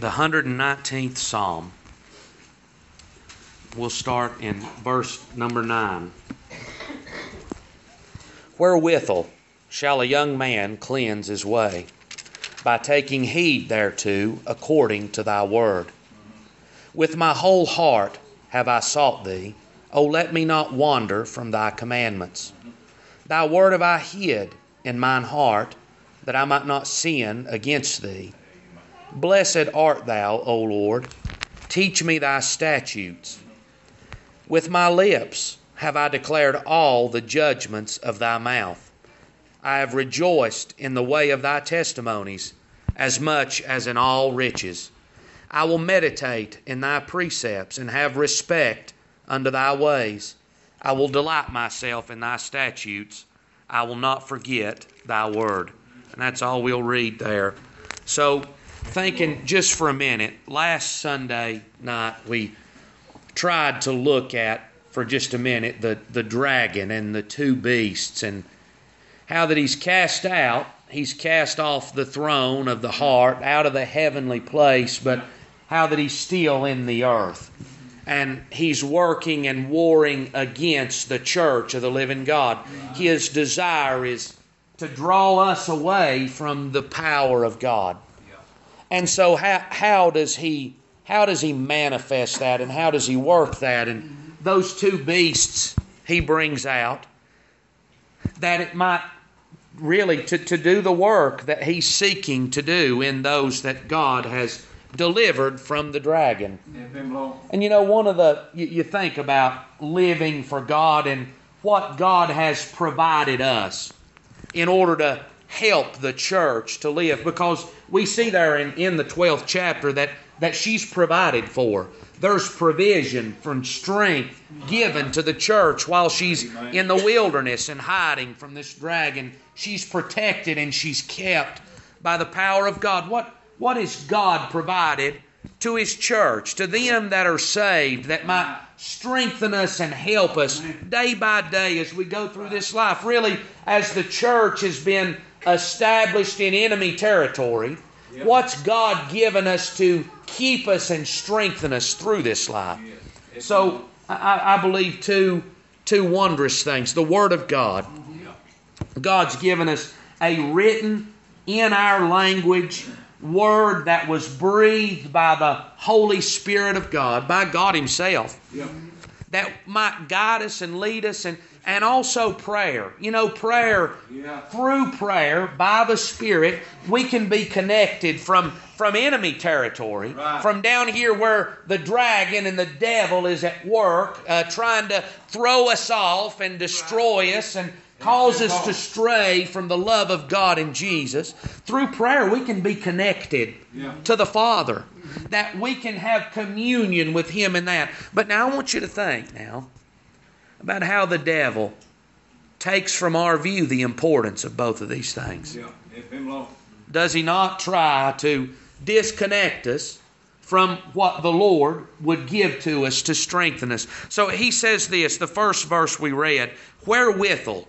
the 119th Psalm. We'll start in verse number 9. Wherewithal shall a young man cleanse his way? By taking heed thereto according to thy word. With my whole heart have I sought thee. O let me not wander from thy commandments. Thy word have I hid in mine heart, that I might not sin against thee. Blessed art thou, O Lord. Teach me thy statutes. With my lips have I declared all the judgments of thy mouth. I have rejoiced in the way of thy testimonies as much as in all riches. I will meditate in thy precepts and have respect unto thy ways. I will delight myself in thy statutes. I will not forget thy word. And that's all we'll read there. So, thinking just for a minute, last Sunday night we tried to look at for just a minute the, the dragon and the two beasts and how that he's cast out, he's cast off the throne of the heart, out of the heavenly place, but how that he's still in the earth. And he's working and warring against the church of the living God. His desire is to draw us away from the power of God. And so how, how does he how does he manifest that and how does he work that? And those two beasts he brings out that it might really to, to do the work that he's seeking to do in those that God has delivered from the dragon. And you know, one of the, you, you, think about living for God and what God has provided us in order to help the church to live, because we see there in, in the 12th chapter that, that she's provided for. There's provision from strength given to the church while she's in the wilderness and hiding from this dragon. She's protected and she's kept by the power of God. What, what has God provided to His church, to them that are saved, that might strengthen us and help us day by day as we go through this life? Really, as the church has been established in enemy territory, what's God given us to keep us and strengthen us through this life? So, I, I believe two, two wondrous things. The Word of God. Mm-hmm. God's given us a written, in our language, word that was breathed by the Holy Spirit of God, by God Himself, yep. that might guide us and lead us, and, and also prayer. You know, prayer, yeah. through prayer, by the Spirit, we can be connected from, from enemy territory, right. from down here where the dragon and the devil is at work, uh, trying to throw us off and destroy right. us and cause us to stray from the love of God in Jesus. Through prayer, we can be connected yeah. to the Father, that we can have communion with Him in that. But now I want you to think now about how the devil takes from our view the importance of both of these things. Yeah. Does he not try to disconnect us from what the Lord would give to us to strengthen us? So he says this, the first verse we read, wherewithal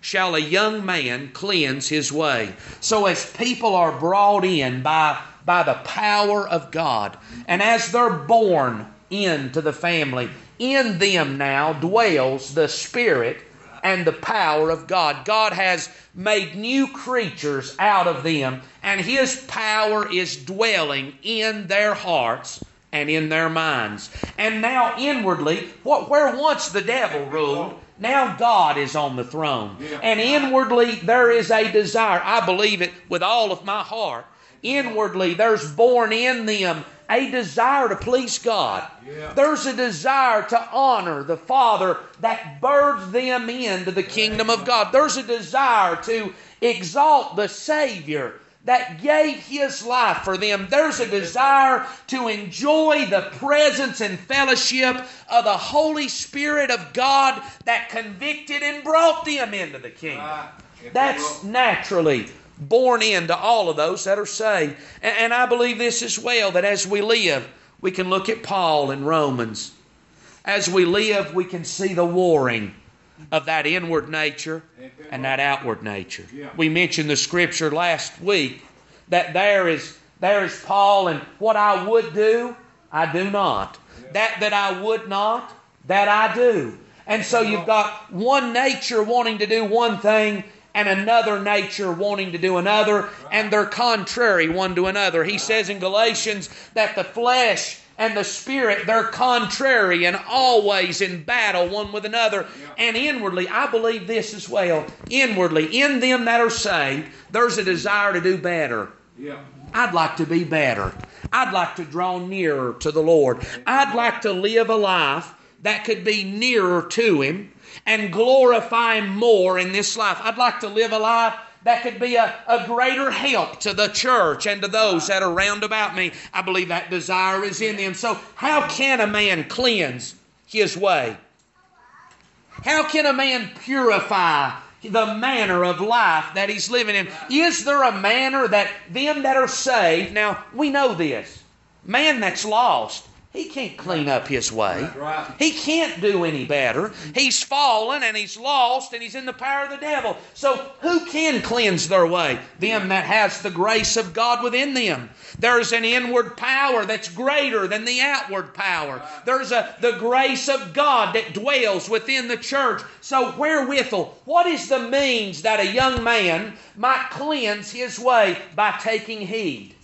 shall a young man cleanse his way. So as people are brought in by, by the power of God, and as they're born into the family, in them now dwells the Spirit and the power of God. God has made new creatures out of them, and His power is dwelling in their hearts and in their minds. And now inwardly, what, where once the devil ruled, now God is on the throne. And inwardly there is a desire. I believe it with all of my heart. Inwardly there's born in them a desire to please God. Yeah. There's a desire to honor the Father that birthed them into the kingdom of God. There's a desire to exalt the Savior that gave his life for them. There's a desire to enjoy the presence and fellowship of the Holy Spirit of God that convicted and brought them into the kingdom. That's naturally born into all of those that are saved. And I believe this as well that as we live, we can look at Paul in Romans. As we live, we can see the warring of that inward nature and that outward nature. We mentioned the scripture last week that there is There's Paul, and what I would do, I do not. That that I would not, that I do. And so you've got one nature wanting to do one thing and another nature wanting to do another, and they're contrary one to another. He says in Galatians that the flesh and the spirit, they're contrary and always in battle one with another. And inwardly, I believe this as well. Inwardly, in them that are saved, there's a desire to do better. Yeah. I'd like to be better. I'd like to draw nearer to the Lord. I'd like to live a life that could be nearer to Him and glorify more in this life. I'd like to live a life that could be a, a greater help to the church and to those that are round about me. I believe that desire is in them. So, how can a man cleanse his way? How can a man purify the manner of life that he's living in. Is there a manner that them that are saved, now we know this, man that's lost, he can't clean up his way. He can't do any better. He's fallen and he's lost and he's in the power of the devil. So who can cleanse their way? Them that has the grace of God within them. There's an inward power that's greater than the outward power. There's a the grace of God that dwells within the church. So wherewithal, what is the means that a young man might cleanse his way by taking heed?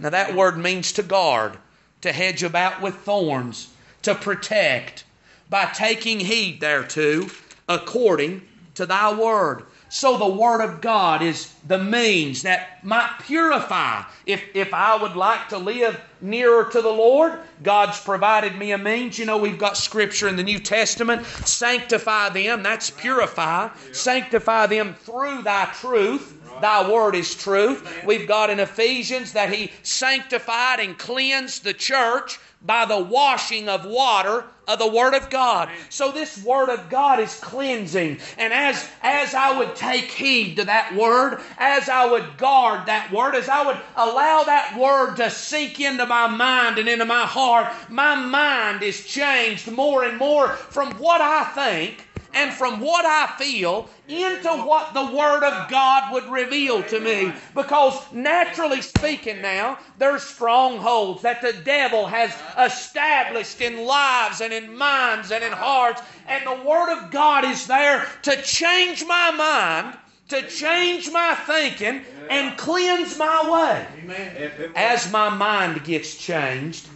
Now that word means to guard to hedge about with thorns, to protect, by taking heed thereto, according to thy word. So the Word of God is the means that might purify. If, if I would like to live nearer to the Lord, God's provided me a means. You know, we've got Scripture in the New Testament. Sanctify them, that's purify. Sanctify them through thy truth. Thy word is truth. We've got in Ephesians that He sanctified and cleansed the church by the washing of water of the Word of God. So this Word of God is cleansing. And as, as I would take heed to that Word, as I would guard that Word, as I would allow that Word to sink into my mind and into my heart, my mind is changed more and more from what I think and from what I feel into what the Word of God would reveal to me. Because naturally speaking, now, there's strongholds that the devil has established in lives and in minds and in hearts. And the Word of God is there to change my mind to change my thinking and cleanse my way. As my mind gets changed,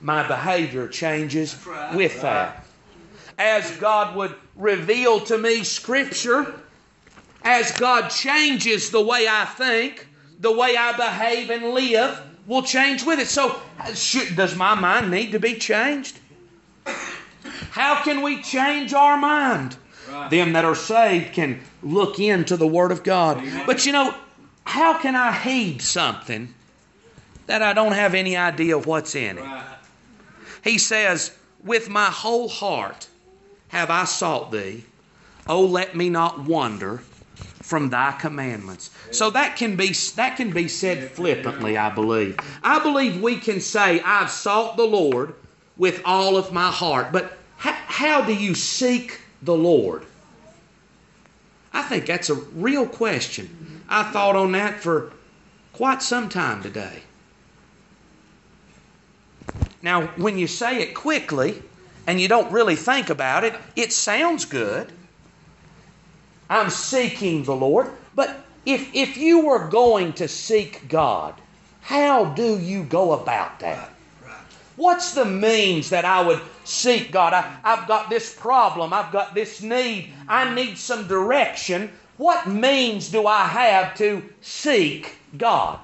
my behavior changes with that as God would reveal to me Scripture, as God changes the way I think, the way I behave and live will change with it. So, should, does my mind need to be changed? How can we change our mind? Right. Them that are saved can look into the Word of God. Amen. But you know, how can I heed something that I don't have any idea what's in it? Right. He says, with my whole heart have I sought thee. Oh, let me not wander from thy commandments. So that can be that can be said flippantly, I believe. I believe we can say, I've sought the Lord with all of my heart. But how, how do you seek the Lord? I think that's a real question. I thought on that for quite some time today. Now, when you say it quickly, and you don't really think about it, it sounds good. I'm seeking the Lord. But if, if you were going to seek God, how do you go about that? What's the means that I would seek God? I, I've got this problem. I've got this need. I need some direction. What means do I have to seek God?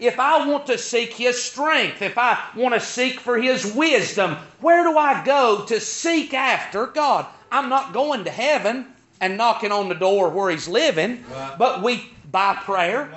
If I want to seek His strength, if I want to seek for His wisdom, where do I go to seek after God? I'm not going to heaven and knocking on the door where He's living, right. but we, by prayer,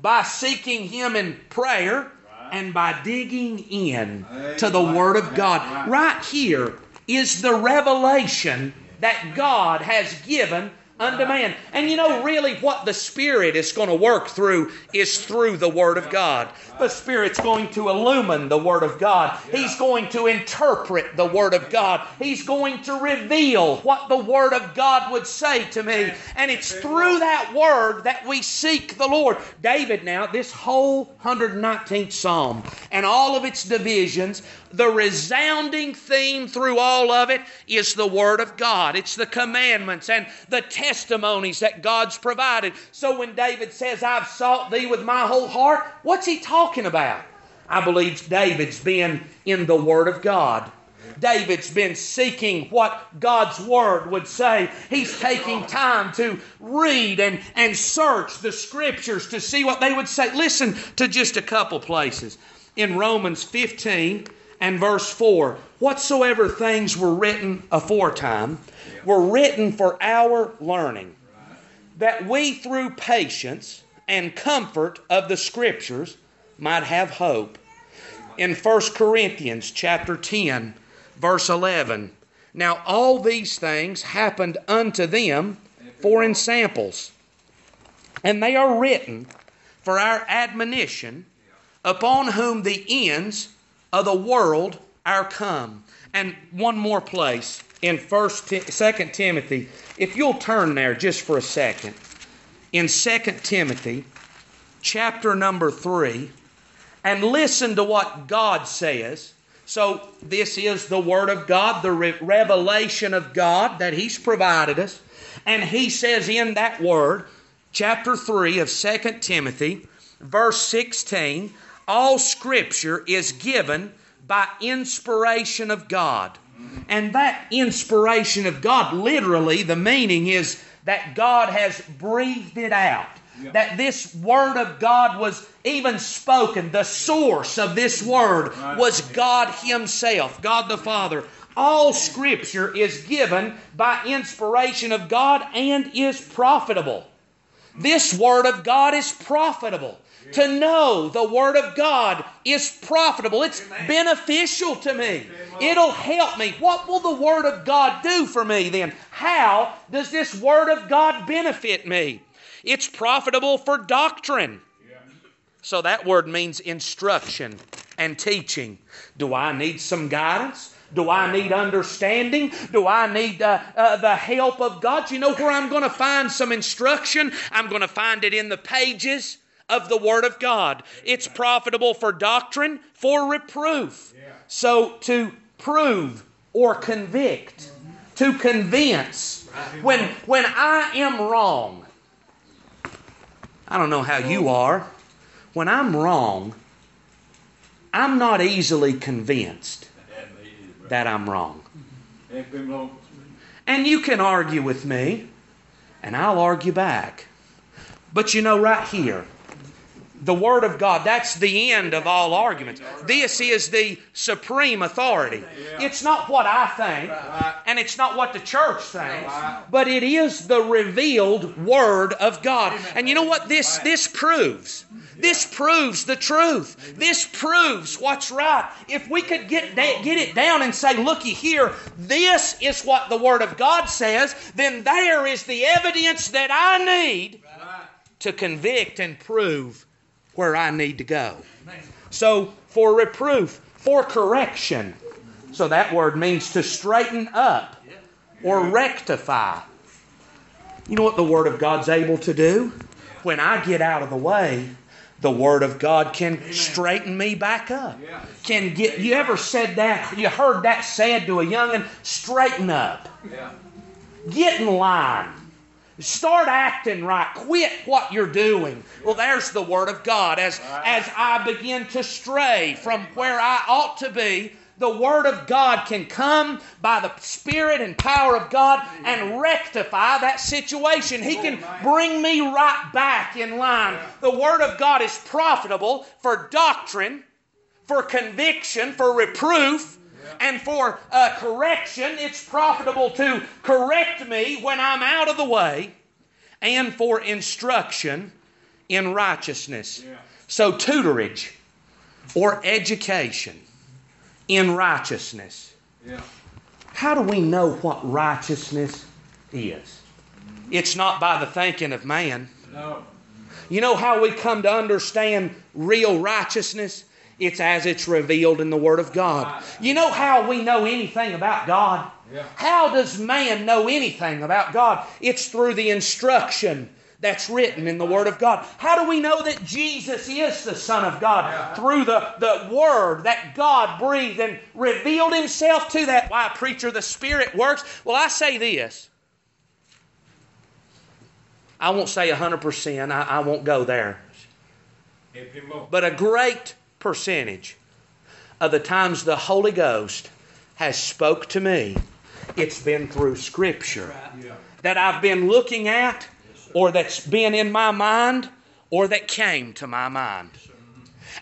by seeking Him in prayer, and by digging in to the Word of God. Right here is the revelation that God has given unto man. And you know, really, what the Spirit is going to work through is through the Word of God. The Spirit's going to illumine the Word of God. He's going to interpret the Word of God. He's going to reveal what the Word of God would say to me. And it's through that Word that we seek the Lord. David, now, this whole 119th Psalm and all of its divisions, the resounding theme through all of it is the Word of God. It's the commandments and the testimonies that God's provided. So when David says, I've sought thee with my whole heart, what's he talking about? I believe David's been in the Word of God. David's been seeking what God's Word would say. He's taking time to read and, and search the Scriptures to see what they would say. Listen to just a couple places. In Romans 15 and verse 4 Whatsoever things were written aforetime were written for our learning, that we through patience and comfort of the Scriptures might have hope. In 1 Corinthians chapter 10, verse 11, Now all these things happened unto them for ensamples, and they are written for our admonition, upon whom the ends of the world are come. And one more place in First, Second Timothy. If you'll turn there just for a second, in Second Timothy, chapter number three, and listen to what God says. So this is the Word of God, the re- revelation of God that He's provided us, and He says in that Word, chapter three of Second Timothy, verse sixteen, all Scripture is given by inspiration of God. And that inspiration of God, literally, the meaning is that God has breathed it out. That this Word of God was even spoken. The source of this Word was God Himself, God the Father. All Scripture is given by inspiration of God and is profitable. This Word of God is profitable. To know the Word of God is profitable. It's beneficial to me. It'll help me. What will the Word of God do for me then? How does this Word of God benefit me? It's profitable for doctrine. So that word means instruction and teaching. Do I need some guidance? Do I need understanding? Do I need uh, uh, the help of God? You know where I'm going to find some instruction? I'm going to find it in the pages of the Word of God. It's profitable for doctrine, for reproof. So to prove or convict, to convince. When, when I am wrong, I don't know how you are. When I'm wrong, I'm not easily convinced that I'm wrong. And you can argue with me, and I'll argue back. But you know, right here, the Word of God, that's the end of all arguments. This is the supreme authority. It's not what I think, and it's not what the church thinks, but it is the revealed Word of God. And you know what this, this proves? This proves the truth. This proves what's right. If we could get, da- get it down and say, looky here, this is what the Word of God says, then there is the evidence that I need to convict and prove where I need to go. So, for reproof, for correction. So, that word means to straighten up or rectify. You know what the Word of God's able to do? When I get out of the way, the Word of God can straighten me back up. Can get you ever said that? You heard that said to a youngin', straighten up. Get in line. Start acting right. Quit what you're doing. Well, there's the Word of God. As, as I begin to stray from where I ought to be, the Word of God can come by the Spirit and power of God and rectify that situation. He can bring me right back in line. The Word of God is profitable for doctrine, for conviction, for reproof, and for uh, correction. It's profitable to correct me when I'm out of the way, and for instruction in righteousness. So, tutorage or education in righteousness. How do we know what righteousness is? It's not by the thinking of man. No. You know how we come to understand real righteousness? It's as it's revealed in the Word of God. You know how we know anything about God? Yeah. How does man know anything about God? It's through the instruction that's written in the Word of God. How do we know that Jesus is the Son of God? Yeah. Through the, the Word that God breathed and revealed Himself to that. Why, preacher, the Spirit works? Well, I say this. I won't say 100%, I, I won't go there. Help him, Lord. But a great percentage of the times the Holy Ghost has spoke to me, it's been through Scripture. Yeah. that I've been looking at, or that's been in my mind, or that came to my mind.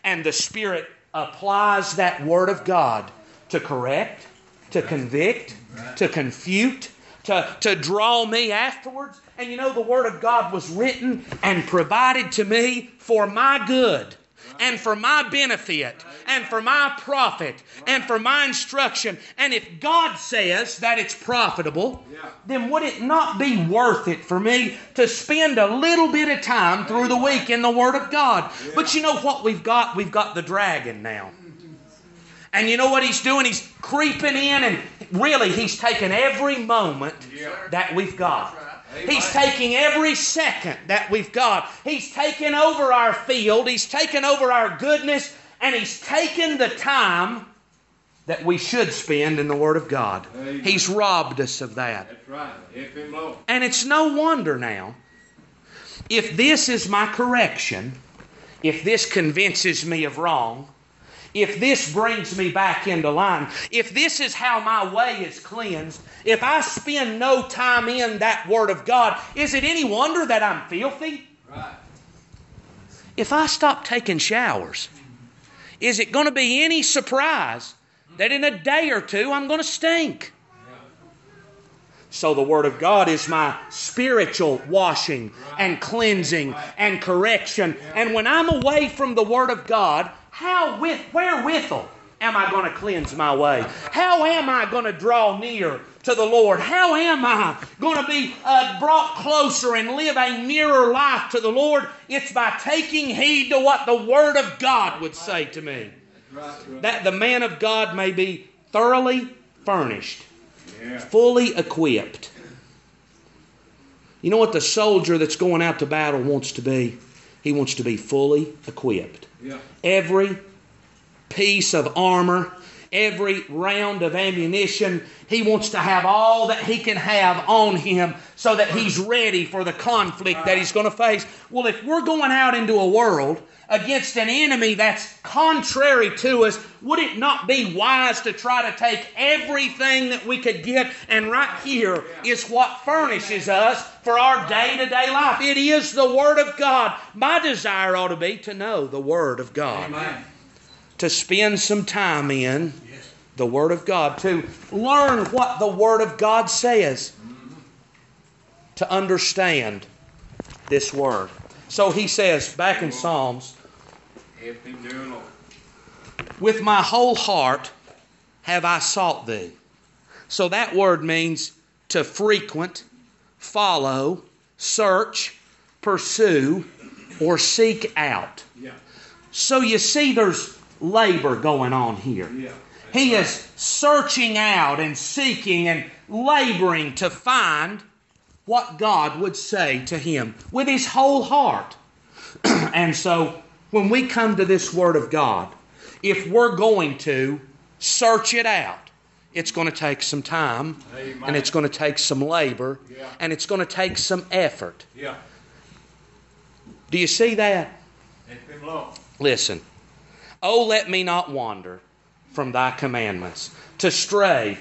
And the Spirit applies that Word of God to correct, to convict, to confute, to, to draw me afterwards. And you know, the Word of God was written and provided to me for my good and for my benefit and for my profit and for my instruction. And if God says that it's profitable, then would it not be worth it for me to spend a little bit of time through the week in the Word of God? But you know what we've got? We've got the dragon now. And you know what he's doing? He's creeping in, and really, he's taking every moment that we've got. He's taking every second that we've got. He's taken over our field. He's taken over our goodness. And He's taken the time that we should spend in the Word of God. Amen. He's robbed us of that. That's right. And it's no wonder now, if this is my correction, if this convinces me of wrong, if this brings me back into line, if this is how my way is cleansed, if I spend no time in that Word of God, is it any wonder that I'm filthy? Right. If I stop taking showers, is it going to be any surprise that in a day or two I'm going to stink? So the Word of God is my spiritual washing and cleansing and correction. And when I'm away from the Word of God, how with wherewithal am I going to cleanse my way? How am I going to draw near to the Lord? How am I going to be uh, brought closer and live a nearer life to the Lord? It's by taking heed to what the Word of God would say to me. That the man of God may be thoroughly furnished fully equipped. You know what the soldier that's going out to battle wants to be? He wants to be fully equipped. Yeah. Every piece of armor, every round of ammunition, he wants to have all that he can have on him so that he's ready for the conflict that he's going to face. Well, if we're going out into a world against an enemy that's contrary to us, would it not be wise to try to take everything that we could get? And right here is what furnishes us for our day to day life. It is the Word of God. My desire ought to be to know the Word of God Amen. To spend some time in the Word of God, to learn what the Word of God says, mm-hmm. to understand this Word. So he says back in Psalms, Help him, dear Lord. with my whole heart have I sought thee. So that word means to frequent, follow, search, pursue, or seek out. Yeah. So you see, there's labor going on here. Yeah. He is searching out and seeking and laboring to find what God would say to him with his whole heart. and so when we come to this Word of God, if we're going to search it out, it's going to take some time Amen. and it's going to take some labor Yeah. and it's going to take some effort. Yeah. Do you see that? Help him, Lord. Listen. Oh, let me not wander from thy commandments, to stray.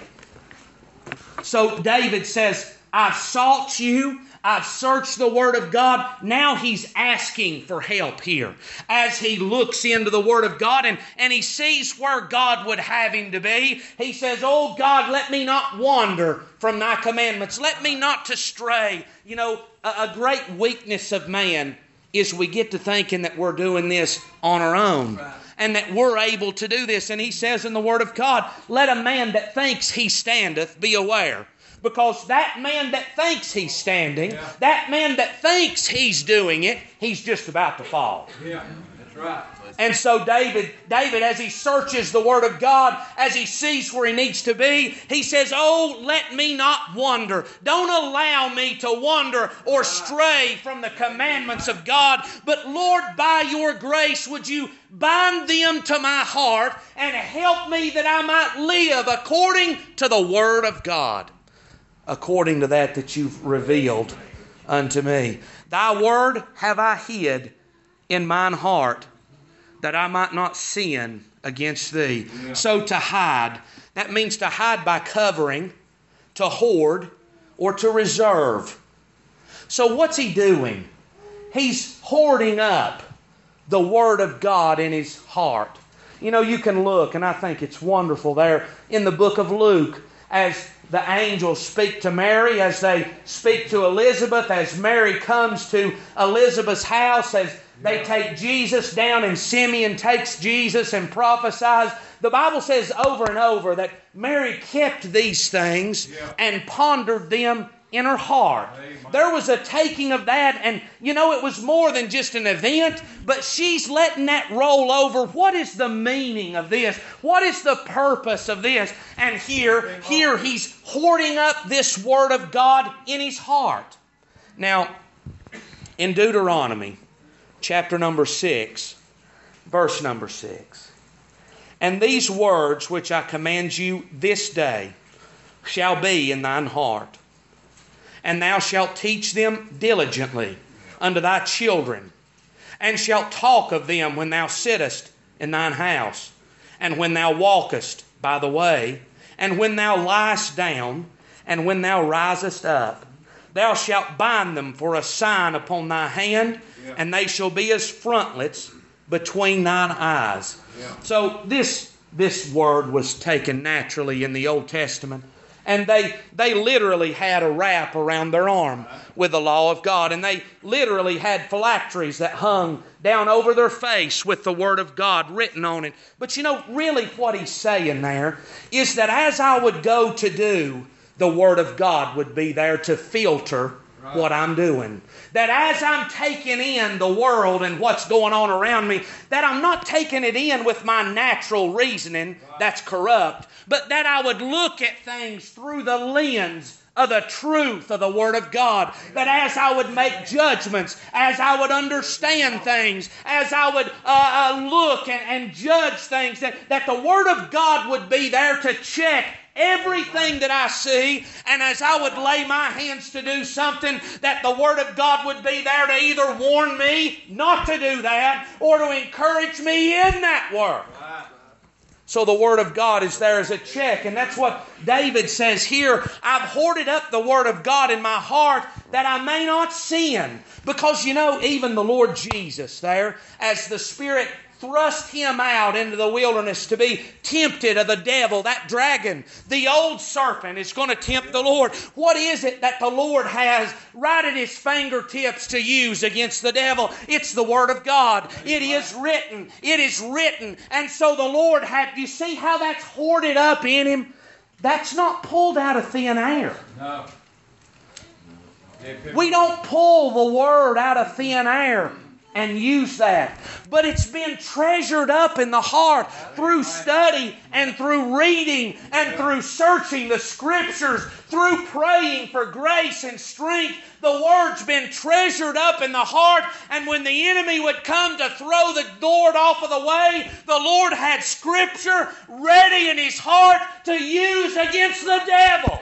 So David says, I've sought you. I've searched the Word of God. Now he's asking for help here as he looks into the Word of God and, and he sees where God would have him to be. He says, Oh God, let me not wander from thy commandments. Let me not to stray. You know, a, a great weakness of man is we get to thinking that we're doing this on our own and that we're able to do this. And he says in the Word of God, let a man that thinks he standeth be aware Because that man that thinks he's standing, Yeah. that man that thinks he's doing it, he's just about to fall. Yeah, that's right. And so David, David, as he searches the Word of God, as he sees where he needs to be, he says, Oh, let me not wander. Don't allow me to wander or stray from the commandments of God. But Lord, by your grace, would you bind them to my heart and help me that I might live according to the Word of God, according to that that you've revealed unto me. Thy Word have I hid in mine heart that I might not sin against thee. Yeah. So to hide, that means to hide by covering, to hoard, or to reserve. So what's he doing? He's hoarding up the Word of God in his heart. You know, you can look, and I think it's wonderful there in the book of Luke as the angels speak to Mary, as they speak to Elizabeth, as Mary comes to Elizabeth's house, as they take Jesus down, and Simeon takes Jesus and prophesies. The Bible says over and over that Mary kept these things Yeah. and pondered them in her heart. Amen. There was a taking of that, and you know, it was more than just an event, but she's letting that roll over. What is the meaning of this? What is the purpose of this? And here, here he's hoarding up this word of God in his heart. Now, in Deuteronomy, chapter number 6, verse number 6. And these words which I command you this day shall be in thine heart and thou shalt teach them diligently unto thy children, and shalt talk of them when thou sittest in thine house, and when thou walkest by the way, and when thou liest down, and when thou risest up. Thou shalt bind them for a sign upon thy hand, Yeah. and they shall be as frontlets between thine eyes. Yeah. So this this word was taken naturally in the Old Testament. And they, they literally had a wrap around their arm with the law of God. And they literally had phylacteries that hung down over their face with the Word of God written on it. But you know, really what he's saying there is that as I would go to do, the Word of God would be there to filter what I'm doing. That as I'm taking in the world and what's going on around me, that I'm not taking it in with my natural reasoning that's corrupt, but that I would look at things through the lens of the truth of the Word of God. That as I would make judgments, as I would understand things, as I would uh, uh, look and, and judge things, that, that the Word of God would be there to check everything that I see, and as I would lay my hands to do something, that the Word of God would be there to either warn me not to do that or to encourage me in that work. So the Word of God is there as a check. And that's what David says here. I've hoarded up the Word of God in my heart that I may not sin. Because you know, even the Lord Jesus there, as the Spirit thrust him out into the wilderness to be tempted of the devil, that dragon, the old serpent, is going to tempt the Lord. What is it that the Lord has right at his fingertips to use against the devil? It's the Word of God. It is written. It is written. And so the Lord had, you see how that's hoarded up in him? That's not pulled out of thin air. No. We don't pull the Word out of thin air and use that. But it's been treasured up in the heart through study and through reading and through searching the Scriptures, through praying for grace and strength. The Word's been treasured up in the heart, and when the enemy would come to throw the Lord off of the way, the Lord had Scripture ready in his heart to use against the devil.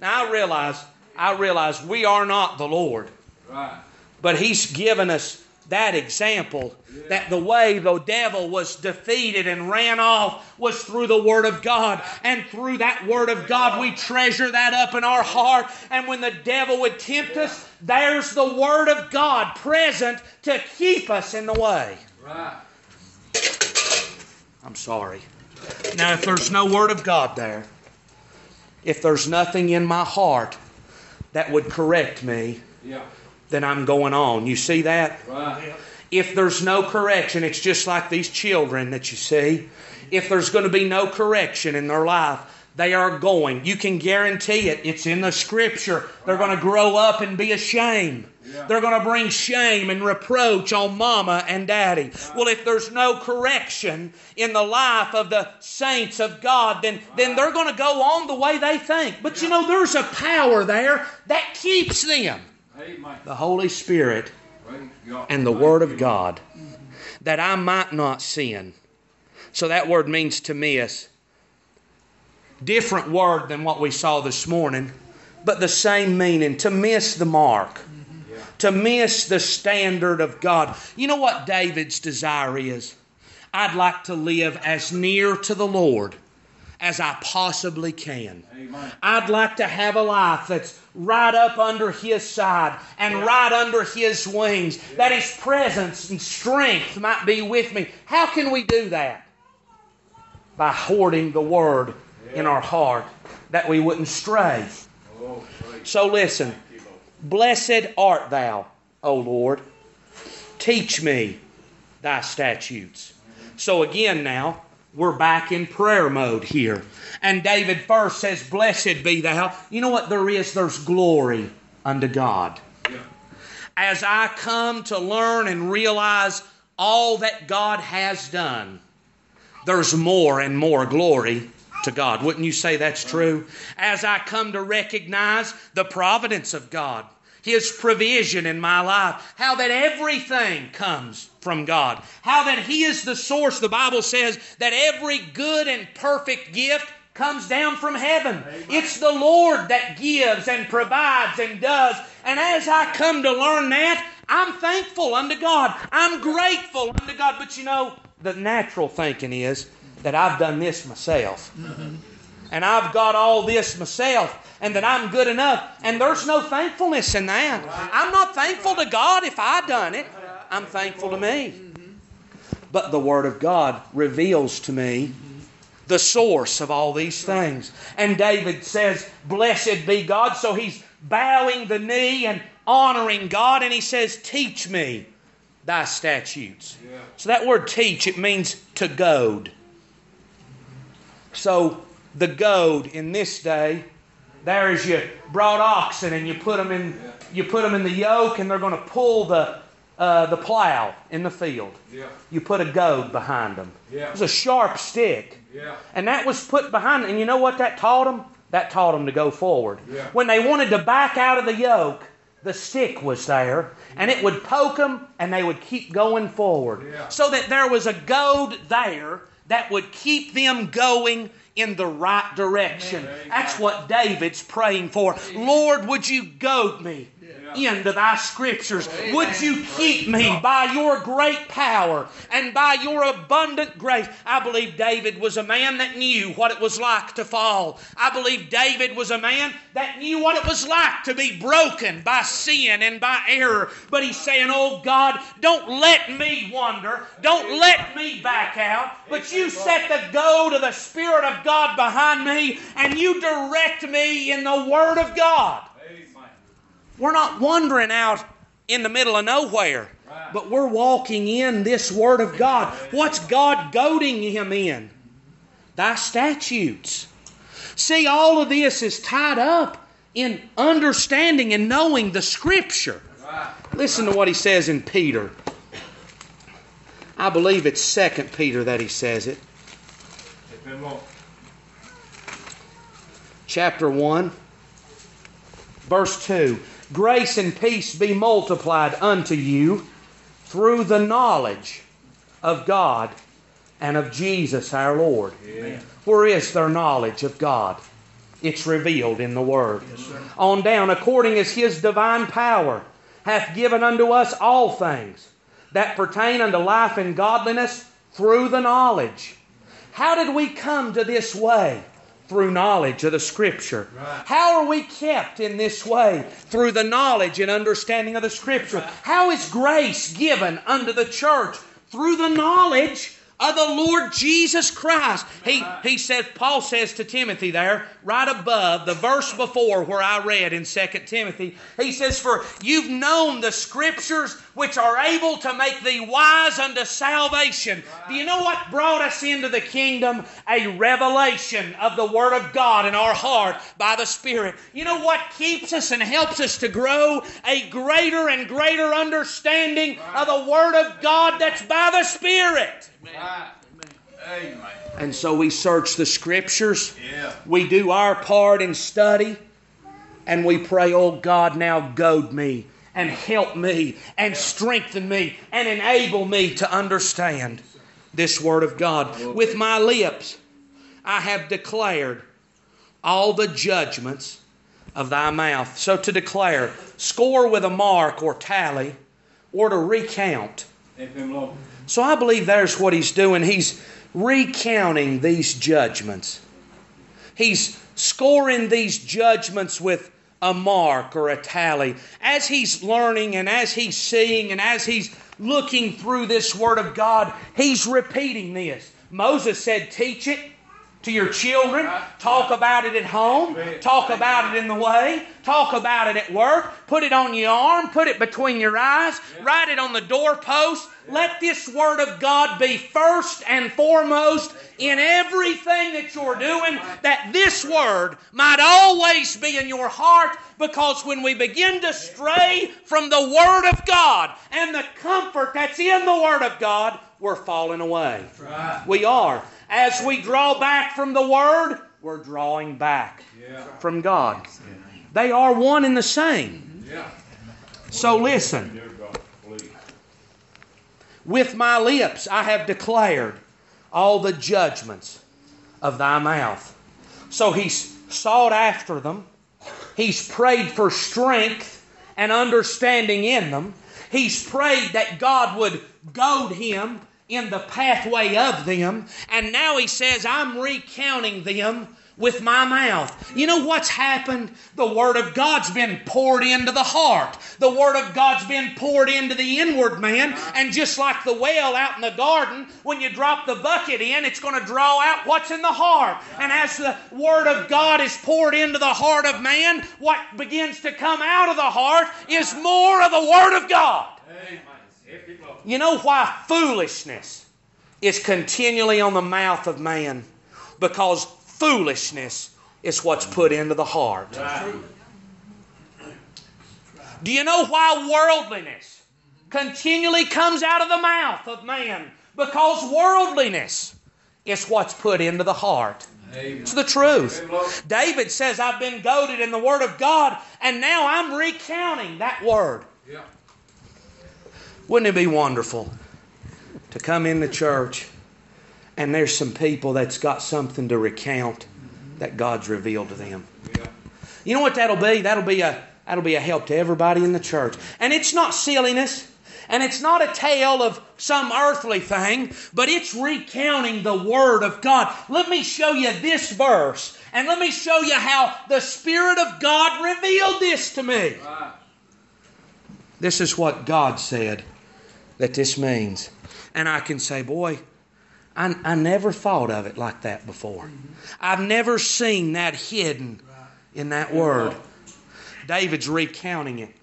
Now I realize, I realize we are not the Lord. Right. But he's given us that example that the way the devil was defeated and ran off was through the Word of God. And through that Word of God, we treasure that up in our heart. And when the devil would tempt us, there's the Word of God present to keep us in the way. Right. I'm sorry. Now, if there's no Word of God there, if there's nothing in my heart that would correct me, Yeah. Then I'm going on. You see that? Right. If there's no correction, it's just like these children that you see. If there's going to be no correction in their life, they are going. You can guarantee it. It's in the scripture. They're going to grow up and be ashamed. They're going to bring shame and reproach on mama and daddy. Well, if there's no correction in the life of the saints of God, then, then they're going to go on the way they think. But you know, there's a power there that keeps them the Holy Spirit and the Word of God that I might not sin. So that word means to miss different word than what we saw this morning, but the same meaning to miss the mark, to miss the standard of God. You know what David's desire is? I'd like to live as near to the Lord as I possibly can. Amen. I'd like to have a life that's right up under His side and Yeah. right under His wings, that His presence and strength might be with me. How can we do that? By hoarding the Word in our heart that we wouldn't stray. Oh, So listen. you, Blessed art thou, O Lord. Teach me thy statutes. So again, now, we're back in prayer mode here. And David first says, Blessed be thou. You know what there is? There's glory unto God. Yeah. As I come to learn and realize all that God has done, there's more and more glory to God. Wouldn't you say that's true? As I come to recognize the providence of God, His provision in my life, how that everything comes from God, how that He is the source. The Bible says that every good and perfect gift comes down from heaven. It's the Lord that gives and provides and does. And as I come to learn that, I'm thankful unto God. I'm grateful unto God. But you know, the natural thinking is that I've done this myself. Mm-hmm. And I've got all this myself, and that I'm good enough. And there's no thankfulness in that. I'm not thankful to God if I done it. I'm thankful to me. Mm-hmm. But the Word of God reveals to me the source of all these things. And David says, Blessed be God. So he's bowing the knee and honoring God, and he says, Teach me thy statutes. Yeah. So that word teach, it means to goad. So the goad in this day, there is you brought oxen and you put them in you put them in the yoke and they're going to pull the uh, the plow in the field. Yeah. You put a goad behind them. Yeah. It was a sharp stick. Yeah. And that was put behind, them. and you know what that taught them? That taught them to go forward. When they wanted to back out of the yoke, the stick was there, and it would poke them, and they would keep going forward. So that there was a goad there that would keep them going in the right direction. That's what David's praying for. Lord, would you goad me? Into thy scriptures. Would you keep me by your great power and by your abundant grace? I believe David was a man that knew what it was like to fall. I believe David was a man that knew what it was like to be broken by sin and by error. But he's saying, Oh God, don't let me wander. Don't let me back out. But you set the goad of the Spirit of God behind me and you direct me in the Word of God. Amen. We're not wandering out in the middle of nowhere, Right. but we're walking in this Word of God. What's God goading him in? Thy statutes. See, all of this is tied up in understanding and knowing the Scripture. Right. Listen to what he says in Peter. I believe it's Second Peter that he says it. If it won't. chapter 1, verse 2 Grace and peace be multiplied unto you through the knowledge of God and of Jesus our Lord. Amen. Where is their knowledge of God? It's revealed in the Word. On down, according as His divine power hath given unto us all things that pertain unto life and godliness through the knowledge. How did we come to this way? Through knowledge of the Scripture. Right. How are we kept in this way? Through the knowledge and understanding of the Scripture. How is grace given unto the church? Through the knowledge of the Lord Jesus Christ. He, he said, Paul says to Timothy there, right above the verse before where I read in 2 Timothy, he says, For you've known the Scriptures which are able to make thee wise unto salvation. Do you know what brought us into the kingdom? A revelation of the Word of God in our heart by the Spirit. You know what keeps us and helps us to grow? A greater and greater understanding of the Word of God that's by the Spirit. Right. Amen. And so we search the Scriptures. Yeah. We do our part in study. And we pray, oh God, now goad me and help me and strengthen me and enable me to understand this Word of God. With my lips, I have declared all the judgments of thy mouth. So to declare, score with a mark or tally, or to recount. So I believe there's what he's doing. He's recounting these judgments. He's scoring these judgments with a mark or a tally. As he's learning and as he's seeing and as he's looking through this Word of God, he's repeating this. Moses said, Teach it to your children, talk about it at home, talk about it in the way, talk about it at work, put it on your arm, put it between your eyes, write it on the doorpost. Let this Word of God be first and foremost in everything that you're doing, that this Word might always be in your heart, because when we begin to stray from the Word of God and the comfort that's in the Word of God, we're falling away. We are. As we draw back from the Word, we're drawing back Yeah. from God. They are one and the same. Yeah. So listen. Dear God, please. With my lips I have declared all the judgments of thy mouth. So he's sought after them. He's prayed for strength and understanding in them. He's prayed that God would goad him in the pathway of them. And now he says, I'm recounting them with my mouth. You know what's happened? The Word of God's been poured into the heart. The Word of God's been poured into the inward man. And just like the well out in the garden, when you drop the bucket in, it's going to draw out what's in the heart. And as the Word of God is poured into the heart of man, what begins to come out of the heart is more of the Word of God. Amen. Help him, Lord. You know why foolishness is continually on the mouth of man? Because foolishness is what's put into the heart. Right. Do you know why worldliness continually comes out of the mouth of man? Because worldliness is what's put into the heart. Amen. It's the truth. David says, I've been goaded in the Word of God, and now I'm recounting that Word. Yeah. Wouldn't it be wonderful to come into church and there's some people that's got something to recount that God's revealed to them? You know what that'll be? That'll be a that'll be a help to everybody in the church. And it's not silliness, and it's not a tale of some earthly thing, but it's recounting the word of God. Let me show you this verse, and let me show you how the Spirit of God revealed this to me. This is what God said that this means. And I can say, boy, I, I never thought of it like that before. Mm-hmm. I've never seen that hidden in that word. David's recounting it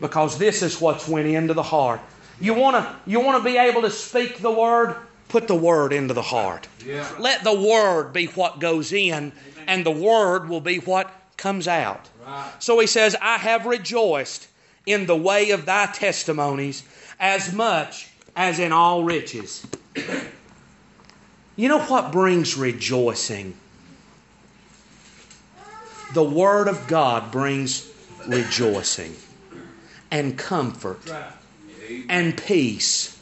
because this is what's went into the heart. You want to you want to be able to speak the word? Put the word into the heart. Yeah. Let the word be what goes in and the word will be what comes out. Right. So he says, I have rejoiced in the way of thy testimonies as much as in all riches. You know what brings rejoicing? The Word of God brings rejoicing and comfort and peace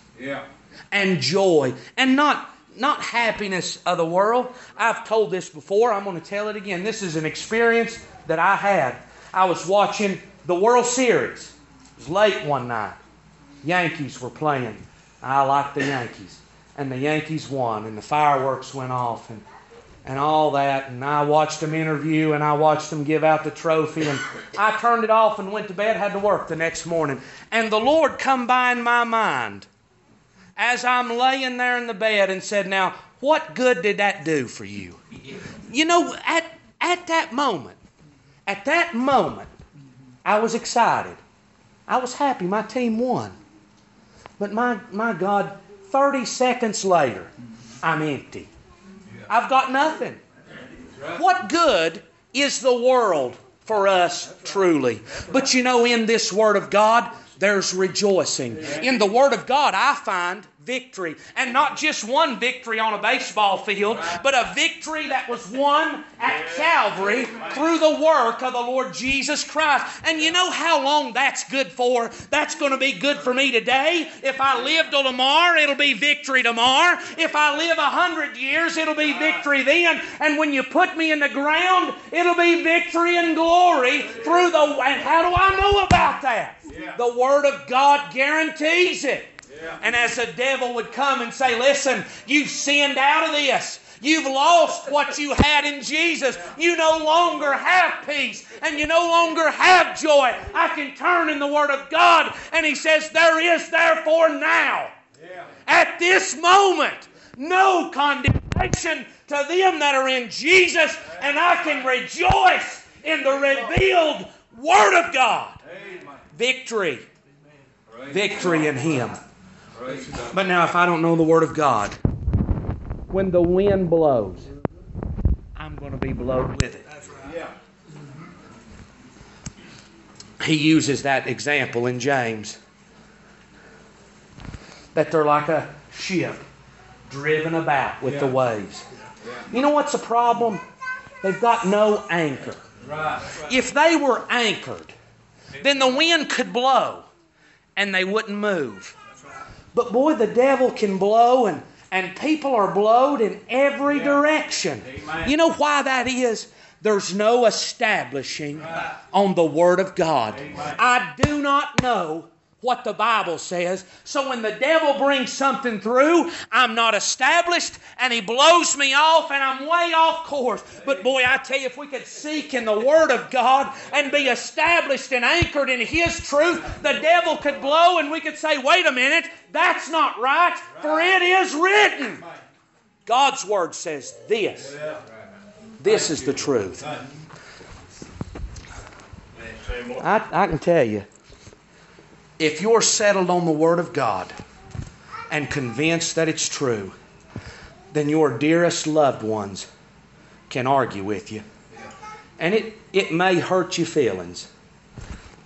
and joy and not not happiness of the world. I've told this before, I'm going to tell it again. This is an experience that I had. I was watching the World Series. Was late one night. Yankees were playing. I liked the Yankees. And the Yankees won and the fireworks went off and and all that and I watched them interview and I watched them give out the trophy and I turned it off and went to bed, had to work the next morning. And the Lord come by in my mind as I'm laying there in the bed and said, Now, what good did that do for you? You know, at, at that moment, at that moment, I was excited. I was happy my team won. But my, my God, 30 seconds later, I'm empty. I've got nothing. What good is the world for us truly? But you know, in this Word of God, there's rejoicing. In the Word of God, I find victory. And not just one victory on a baseball field, but a victory that was won at Calvary through the work of the Lord Jesus Christ. And you know how long that's good for? That's going to be good for me today. If I live till tomorrow, it'll be victory tomorrow. If I live a hundred years, it'll be victory then. And when you put me in the ground, it'll be victory and glory through the. And how do I know about that? The Word of God guarantees it. And as the devil would come and say, Listen, you've sinned out of this. You've lost what you had in Jesus. You no longer have peace and you no longer have joy. I can turn in the Word of God and He says, There is therefore now, at this moment, no condemnation to them that are in Jesus, and I can rejoice in the revealed Word of God. Victory. Victory in Him. But now, if I don't know the Word of God, when the wind blows, I'm going to be blown with it. He uses that example in James that they're like a ship driven about with the waves. You know what's the problem? They've got no anchor. If they were anchored, then the wind could blow and they wouldn't move. But boy, the devil can blow and, and people are blowed in every direction. You know why that is? There's no establishing on the Word of God. I do not know what the Bible says. So when the devil brings something through, I'm not established and he blows me off and I'm way off course. But boy, I tell you, if we could seek in the Word of God and be established and anchored in His truth, the devil could blow and we could say, wait a minute, that's not right, for it is written. God's Word says this. This is the truth. I, I can tell you, if you're settled on the Word of God and convinced that it's true, then your dearest loved ones can argue with you. And it, it may hurt your feelings,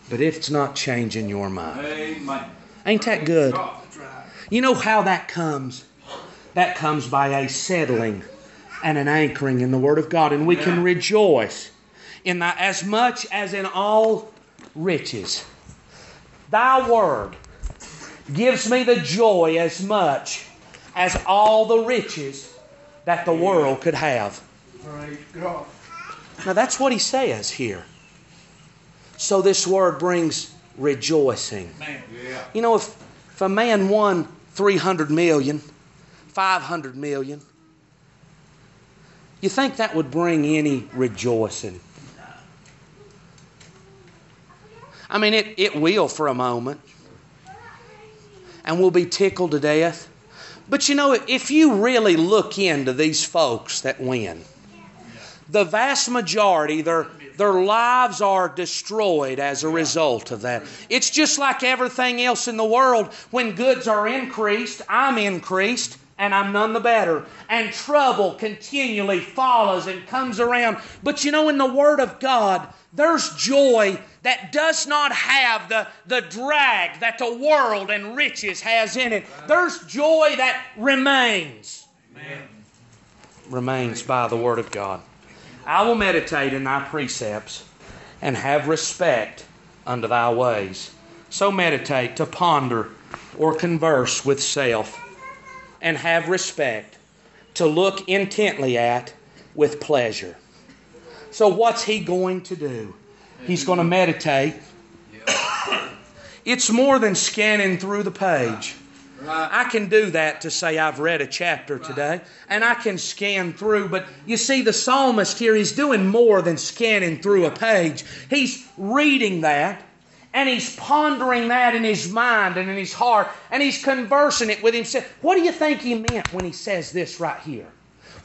but it's not changing your mind. Amen. Ain't that good? You know how that comes? That comes by a settling and an anchoring in the Word of God. And we can rejoice in that as much as in all riches. Thy Word gives me the joy as much as all the riches that the world could have. Now that's what he says here. So this word brings rejoicing. Yeah. You know, if, if a man won 300 million, 500 million, you think that would bring any rejoicing? I mean, it, it will for a moment. And we'll be tickled to death. But you know, if you really look into these folks that win, the vast majority, their, their lives are destroyed as a result of that. It's just like everything else in the world. When goods are increased, I'm increased, and I'm none the better. And trouble continually follows and comes around. But you know, in the Word of God, there's joy that does not have the, the drag that the world and riches has in it. There's joy that remains. Remains by the Word of God. I will meditate in thy precepts and have respect unto thy ways. So meditate to ponder or converse with self and have respect to look intently at with pleasure. So, what's he going to do? He's going to meditate. It's more than scanning through the page. I can do that to say I've read a chapter today, and I can scan through. But you see, the psalmist here, he's doing more than scanning through a page. He's reading that, and he's pondering that in his mind and in his heart, and he's conversing it with himself. What do you think he meant when he says this right here?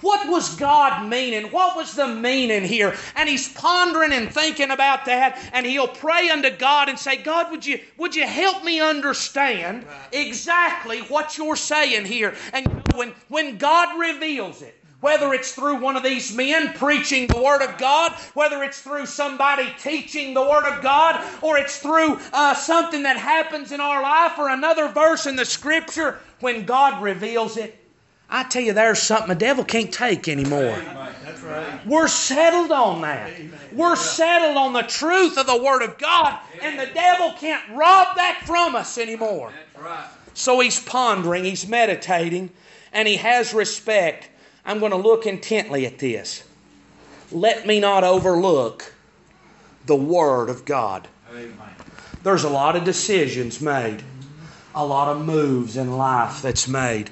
What was God meaning? What was the meaning here? And he's pondering and thinking about that, and he'll pray unto God and say, God, would you, would you help me understand exactly what you're saying here? And you know, when, when God reveals it, whether it's through one of these men preaching the Word of God, whether it's through somebody teaching the Word of God, or it's through uh, something that happens in our life, or another verse in the Scripture, when God reveals it, I tell you, there's something the devil can't take anymore. Right. We're settled on that. We're settled on the truth of the Word of God, and the devil can't rob that from us anymore. Right. So he's pondering, he's meditating, and he has respect. I'm going to look intently at this. Let me not overlook the Word of God. Amen. There's a lot of decisions made, a lot of moves in life that's made.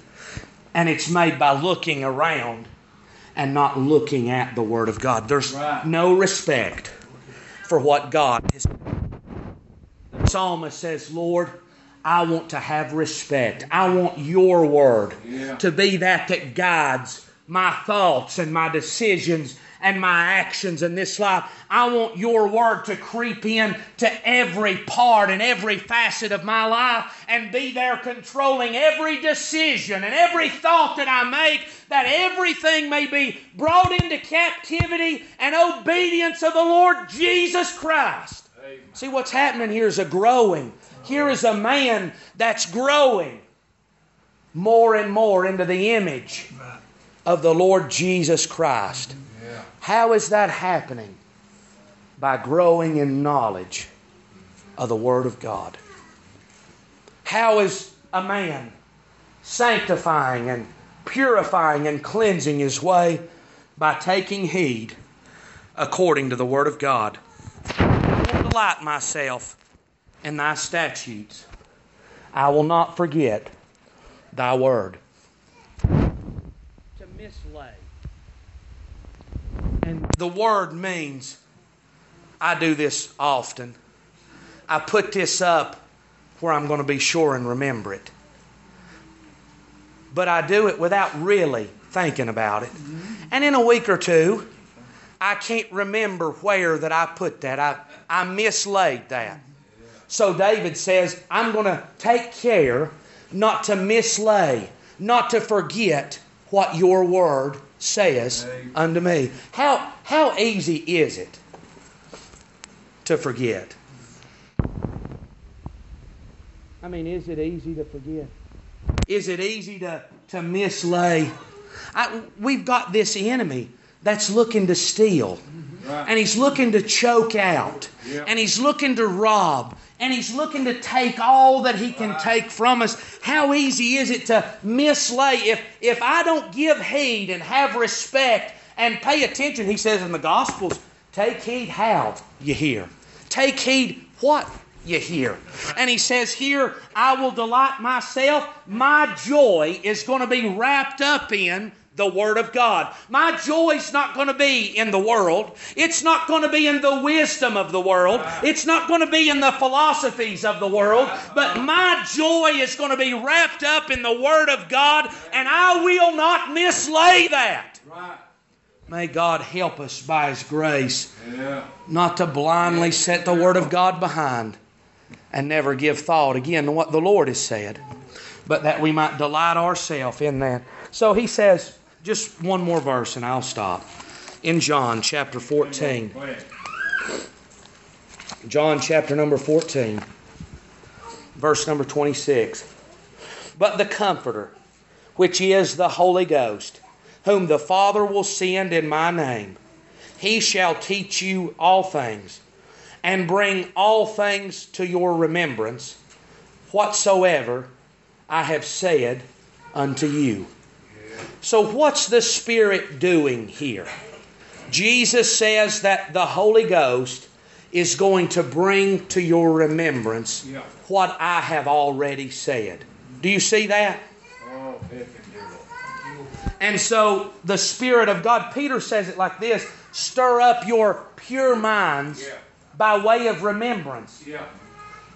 And it's made by looking around and not looking at the Word of God. There's Right. no respect for what God has. The psalmist says, Lord, I want to have respect. I want your Word Yeah. to be that that guides my thoughts and my decisions and my actions in this life. I want your word to creep in to every part and every facet of my life and be there controlling every decision and every thought that I make, that everything may be brought into captivity and obedience of the Lord Jesus Christ. Amen. See, what's happening here is a growing. Here is a man that's growing more and more into the image of the Lord Jesus Christ. How is that happening? By growing in knowledge of the Word of God. How is a man sanctifying and purifying and cleansing his way? By taking heed according to the Word of God. I will delight myself in thy statutes. I will not forget thy word. To mislay. And the word means, I do this often. I put this up where I'm going to be sure and remember it. But I do it without really thinking about it. Mm-hmm. And in a week or two, I can't remember where that I put that. I, I mislaid that. So David says, I'm going to take care not to mislay, not to forget what your word says unto me. How, how easy is it to forget? I mean, is it easy to forget? Is it easy to, to mislay? I, we've got this enemy that's looking to steal, Right. and he's looking to choke out, Yeah. and he's looking to rob, and he's looking to take all that he can take from us. How easy is it to mislay? If, if I don't give heed and have respect and pay attention, he says in the Gospels, take heed how you hear. Take heed what you hear. And he says here, I will delight myself. My joy is going to be wrapped up in the Word of God. My joy's not going to be in the world. It's not going to be in the wisdom of the world. It's not going to be in the philosophies of the world. But my joy is going to be wrapped up in the Word of God, and I will not mislay that. Right. May God help us by His grace not to blindly set the Word of God behind and never give thought again to what the Lord has said, but that we might delight ourselves in that. So he says, just one more verse and I'll stop. In John chapter 14. John chapter number 14, verse number 26. But the Comforter, which is the Holy Ghost, whom the Father will send in my name, he shall teach you all things, and bring all things to your remembrance, whatsoever I have said unto you. So, what's the Spirit doing here? Jesus says that the Holy Ghost is going to bring to your remembrance Yeah. what I have already said. Do you see that? Oh, and. And so the Spirit of God, Peter says it like this stir up your pure minds Yeah. by way of remembrance. Yeah.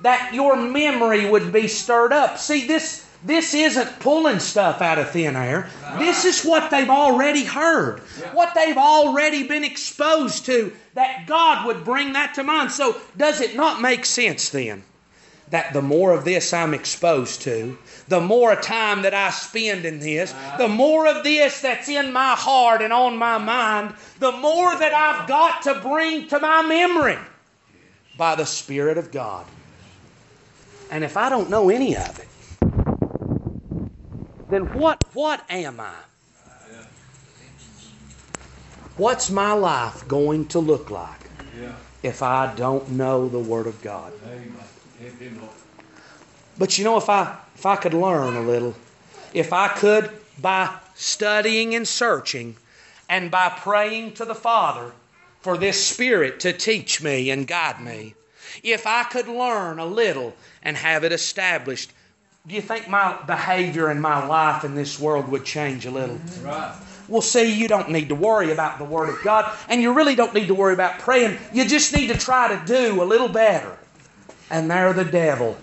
That your memory would be stirred up. See, this, This isn't pulling stuff out of thin air. This is what they've already heard, what they've already been exposed to, that God would bring that to mind. So, does it not make sense then that the more of this I'm exposed to, the more time that I spend in this, uh-huh. the more of this that's in my heart and on my mind, the more that I've got to bring to my memory by the Spirit of God? And if I don't know any of it, then what what am I? What's my life going to look like Yeah. if I don't know the Word of God? Amen. Help him, Lord. But you know, if I if I could learn a little, if I could by studying and searching, and by praying to the Father for this Spirit to teach me and guide me, if I could learn a little and have it established, do you think my behavior and my life in this world would change a little? Mm-hmm. Right. Well, see, you don't need to worry about the Word of God, and you really don't need to worry about praying. You just need to try to do a little better. And there the devil,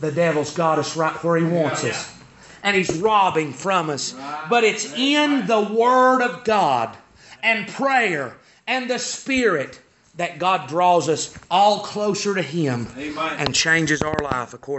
the devil's got us right where he wants Yeah. us. And he's robbing from us. Right. But it's in the Word of God and prayer and the Spirit that God draws us all closer to Him Amen. and changes our life according